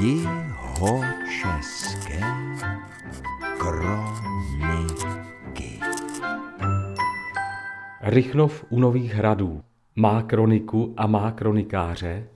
Jihočeské kroniky. Rychnov u Nových hradů má kroniku a má kronikáře.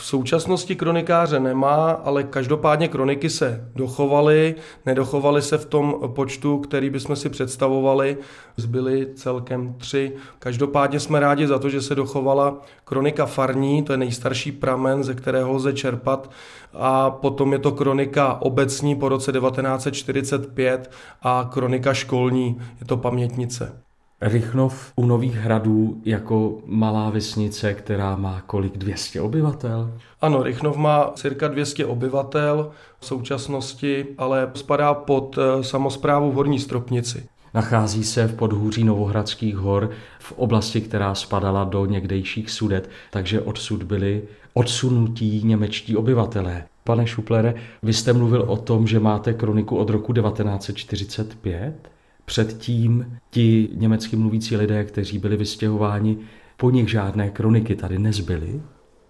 V současnosti kronikáře nemá, ale každopádně kroniky se dochovaly, nedochovaly se v tom počtu, který bychom si představovali. Zbyly celkem tři. Každopádně jsme rádi za to, že se dochovala kronika farní, to je nejstarší pramen, ze kterého lze čerpat. A potom je to kronika obecní po roce 1945 a kronika školní, je to pamětnice. Rychnov u Nových hradů jako malá vesnice, která má kolik 200 obyvatel? Ano, Rychnov má cirka 200 obyvatel v současnosti, ale spadá pod eh, samozprávu Horní Stropnici. Nachází se v podhůří Novohradských hor v oblasti, která spadala do někdejších sudet, takže odsud byli odsunutí němečtí obyvatelé. Pane Šuplere, vy jste mluvil o tom, že máte kroniku od roku 1945? Předtím ti německy mluvící lidé, kteří byli vystěhováni, po nich žádné kroniky tady nezbyly?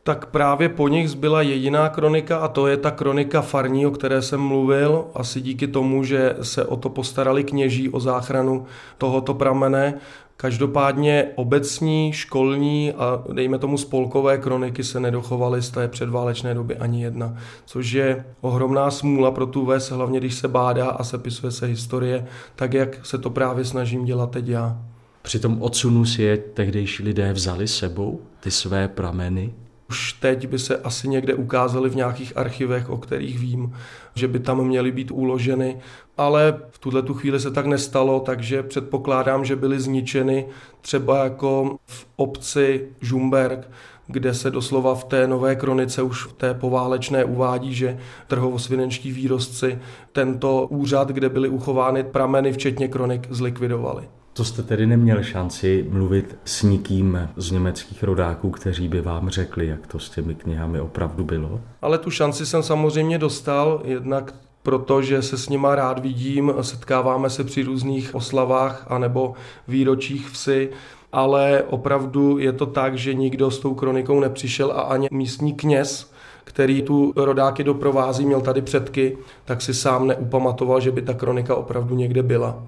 Tak právě po nich zbyla jediná kronika a to je ta kronika farní, o které jsem mluvil. Asi díky tomu, že se o to postarali kněží, o záchranu tohoto pramene. Každopádně obecní, školní a dejme tomu spolkové kroniky se nedochovaly z té předválečné doby ani jedna, což je ohromná smůla pro tu ves, hlavně když se bádá a sepisuje se historie, tak jak se to právě snažím dělat teď já. Při tom odsunu si je tehdejší lidé vzali sebou ty své prameny? Už teď by se asi někde ukázali v nějakých archivech, o kterých vím, že by tam měly být uloženy, ale v tuhle tu chvíli se tak nestalo, takže předpokládám, že byly zničeny třeba jako v obci Žumberg, kde se doslova v té nové kronice už v té poválečné uvádí, že trhovosvinenští výrostci tento úřad, kde byly uchovány prameny, včetně kronik, zlikvidovali. To jste tedy neměl šanci mluvit s nikým z německých rodáků, kteří by vám řekli, jak to s těmi knihami opravdu bylo? Ale tu šanci jsem samozřejmě dostal, jednak protože se s nima rád vidím, setkáváme se při různých oslavách anebo výročích vsi, ale opravdu je to tak, že nikdo s tou kronikou nepřišel a ani místní kněz, který tu rodáky doprovází, měl tady předky, tak si sám neupamatoval, že by ta kronika opravdu někde byla.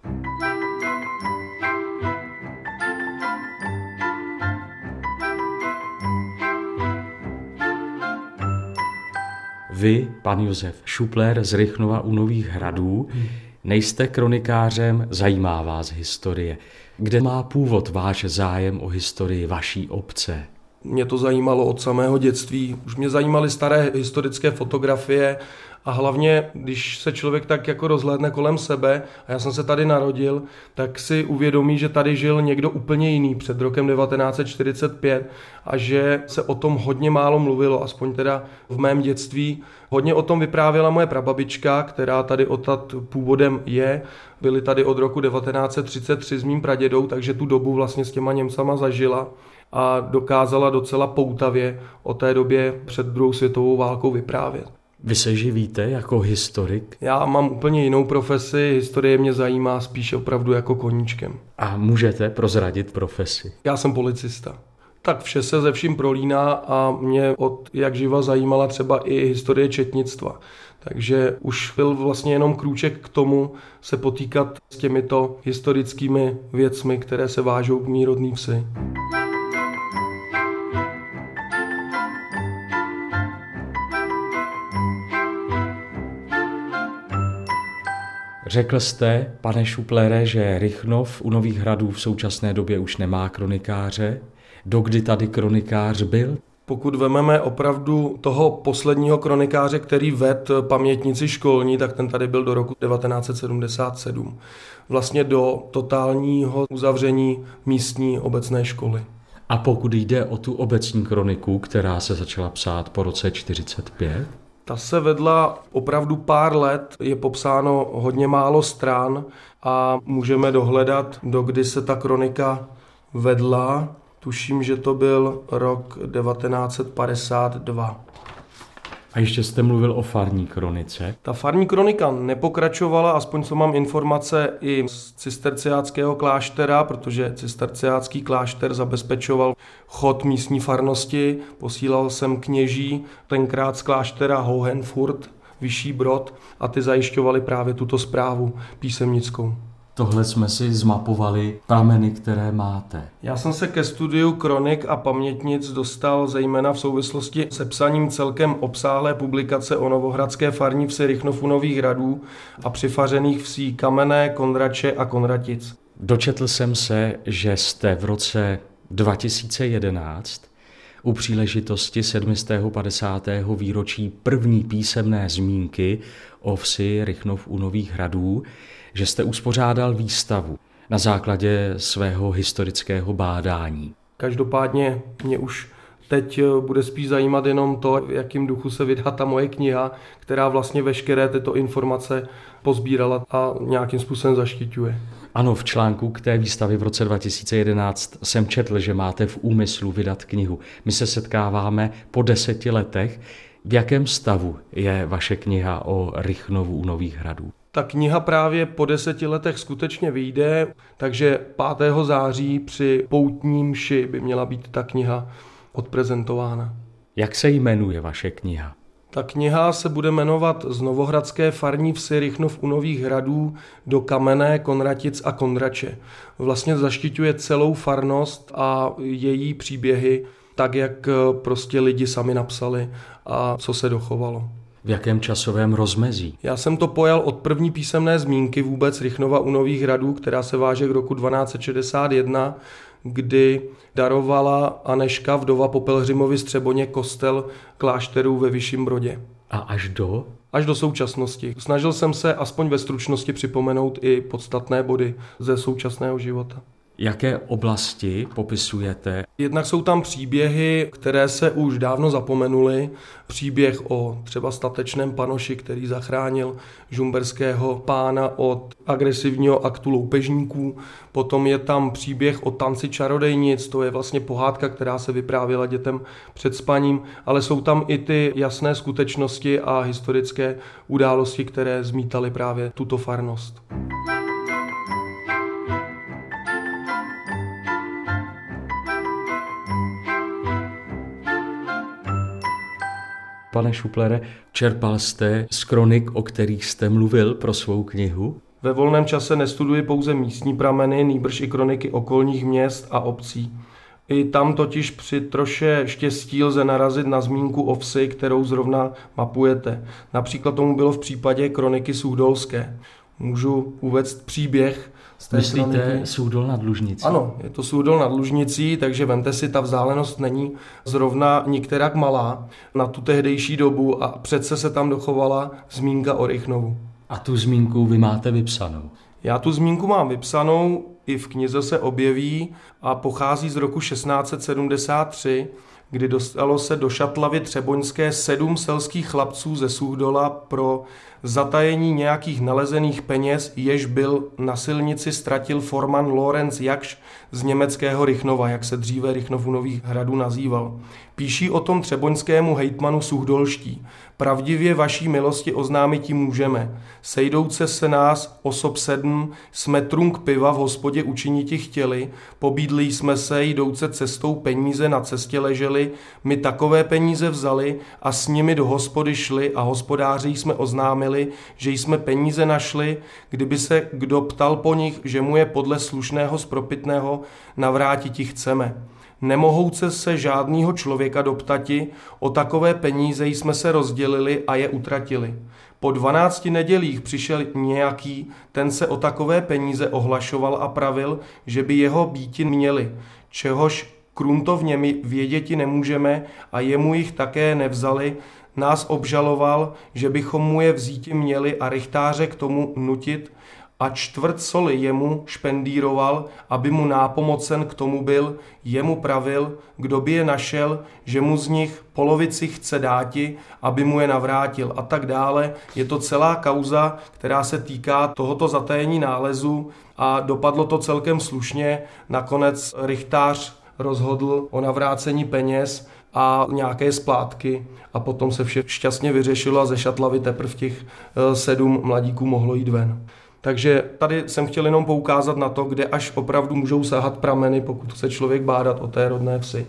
Vy, pan Josef Šupler z Rychnova u Nových hradů, nejste kronikářem, zajímá vás historie. Kde má původ váš zájem o historii vaší obce? Mě to zajímalo od samého dětství. Už mě zajímaly staré historické fotografie a hlavně, když se člověk tak jako rozhlédne kolem sebe, a já jsem se tady narodil, tak si uvědomí, že tady žil někdo úplně jiný před rokem 1945 a že se o tom hodně málo mluvilo, aspoň teda v mém dětství. Hodně o tom vyprávěla moje prababička, která tady odtad původem je. Byli tady od roku 1933 s mým pradědou, takže tu dobu vlastně s těma Němcama zažila a dokázala docela poutavě o té době před druhou světovou válkou vyprávět. Vy se živíte jako historik? Já mám úplně jinou profesi, historie mě zajímá spíše opravdu jako koníčkem. A můžete prozradit profesi? Já jsem policista. Tak vše se ze vším prolíná a mě od jak živa zajímala třeba i historie četnictva. Takže už byl vlastně jenom krůček k tomu se potýkat s těmito historickými věcmi, které se vážou k mý rodný vsi. Řekl jste, pane Šuplere, že Rychnov u Nových hradů v současné době už nemá kronikáře. Dokdy tady kronikář byl? Pokud vememe opravdu toho posledního kronikáře, který ved pamětnici školní, tak ten tady byl do roku 1977. Vlastně do totálního uzavření místní obecné školy. A pokud jde o tu obecní kroniku, která se začala psát po roce 45? Ta se vedla opravdu pár let, je popsáno hodně málo stran a můžeme dohledat, do kdy se ta kronika vedla. Tuším, že to byl rok 1952. A ještě jste mluvil o farní kronice. Ta farní kronika nepokračovala, aspoň co mám informace, i z cisterciáckého kláštera, protože cisterciácký klášter zabezpečoval chod místní farnosti. Posílal jsem kněží, tenkrát z kláštera Hohenfurt, Vyšší Brod, a ty zajišťovali právě tuto zprávu písemnickou. Tohle jsme si zmapovali prameny, které máte. Já jsem se ke studiu kronik a pamětnic dostal zejména v souvislosti se psaním celkem obsáhlé publikace o novohradské farní vsi Rychnov u Nových hradů a přifařených vsí Kamené, Kondrače a Konratic. Dočetl jsem se, že jste v roce 2011 u příležitosti 750. výročí první písemné zmínky o vsi Rychnov u Nových hradů že jste uspořádal výstavu na základě svého historického bádání. Každopádně mě už teď eh, bude spíš zajímat jenom to, v jakým duchu se vydá ta moje kniha, která vlastně veškeré tyto informace pozbírala a nějakým způsobem zaštiťuje. Ano, v článku k té výstavě v roce 2011 jsem četl, že máte v úmyslu vydat knihu. My se setkáváme po deseti letech. V jakém stavu je vaše kniha o Rychnovu u Nových hradů? Ta kniha právě po deseti letech skutečně vyjde, takže 5. září při poutním ši by měla být ta kniha odprezentována. Jak se jmenuje vaše kniha? Ta kniha se bude jmenovat Z Novohradské farní vsi Rychnov u Nových hradů do Kamené, Konratic a Kondrače. Vlastně zaštiťuje celou farnost a její příběhy, tak jak prostě lidi sami napsali a co se dochovalo. V jakém časovém rozmezí? Já jsem to pojal od první písemné zmínky vůbec Rychnova u Nových hradů, která se váže k roku 1261, kdy darovala Aneška, vdova po Pelhřimovi Střeboně, kostel klášterů ve Vyšším Brodě. A až do? Až do současnosti. Snažil jsem se aspoň ve stručnosti připomenout i podstatné body ze současného života. Jaké oblasti popisujete? Jednak jsou tam příběhy, které se už dávno zapomenuly. Příběh o třeba statečném panoši, který zachránil žumberského pána od agresivního aktu loupežníků. Potom je tam příběh o tanci čarodejnic, to je vlastně pohádka, která se vyprávěla dětem před spaním, ale jsou tam i ty jasné skutečnosti a historické události, které zmítaly právě tuto farnost. Pane Šuplere, čerpal jste z kronik, o kterých jste mluvil pro svou knihu? Ve volném čase nestuduji pouze místní prameny, nýbrž i kroniky okolních měst a obcí. I tam totiž při troše štěstí lze narazit na zmínku o vsi, kterou zrovna mapujete. Například tomu bylo v případě kroniky Suhdolské. Můžu uvést příběh z té Myslíte. Soudol nad Lužnicí? Ano, je to Soudol nad Lužnicí, takže vemte si, ta vzdálenost není zrovna nikterak malá na tu tehdejší dobu a přece se tam dochovala zmínka o Rychnovu. A tu zmínku vy máte vypsanou? Já tu zmínku mám vypsanou, i v knize se objeví a pochází z roku 1673, kdy dostalo se do Šatlavy Třeboňské sedm selských chlapců ze Suhdola pro zatajení nějakých nalezených peněz, jež byl na silnici ztratil forman Lorenz Jakš z německého Rychnova, jak se dříve Rychnov u Nových hradů nazýval. Píší o tom třeboňskému hejtmanu Suhdolští. Pravdivě vaší milosti oznámit můžeme. Sejdouce se nás osob sedm, jsme trunk piva v hospodě učiniti chtěli, pobídli jsme se, jdouce cestou peníze na cestě leželi, my takové peníze vzali a s nimi do hospody šli a hospodáři jsme oznámili, že jsme peníze našli, kdyby se kdo ptal po nich, že mu je podle slušného spropitného navrátiti chceme. Nemohouce se žádného člověka doptati, o takové peníze jsme se rozdělili a je utratili. Po dvanácti nedělích přišel nějaký, ten se o takové peníze ohlašoval a pravil, že by jeho býti měli, čehož kruntovně my věděti nemůžeme a jemu jich také nevzali, nás obžaloval, že bychom mu je vzíti měli a rychtáře k tomu nutit, a čtvrt soli jemu špendíroval, aby mu nápomocen k tomu byl, jemu pravil, kdo by je našel, že mu z nich polovici chce dáti, aby mu je navrátil a tak dále. Je to celá kauza, která se týká tohoto zatajení nálezu a dopadlo to celkem slušně. Nakonec Richtář rozhodl o navrácení peněz a nějaké splátky a potom se vše šťastně vyřešilo a ze šatlavy teprve těch eh, sedm mladíků mohlo jít ven. Takže tady jsem chtěl jenom poukázat na to, kde až opravdu můžou sahat prameny, pokud chce člověk bádat o té rodné vsi.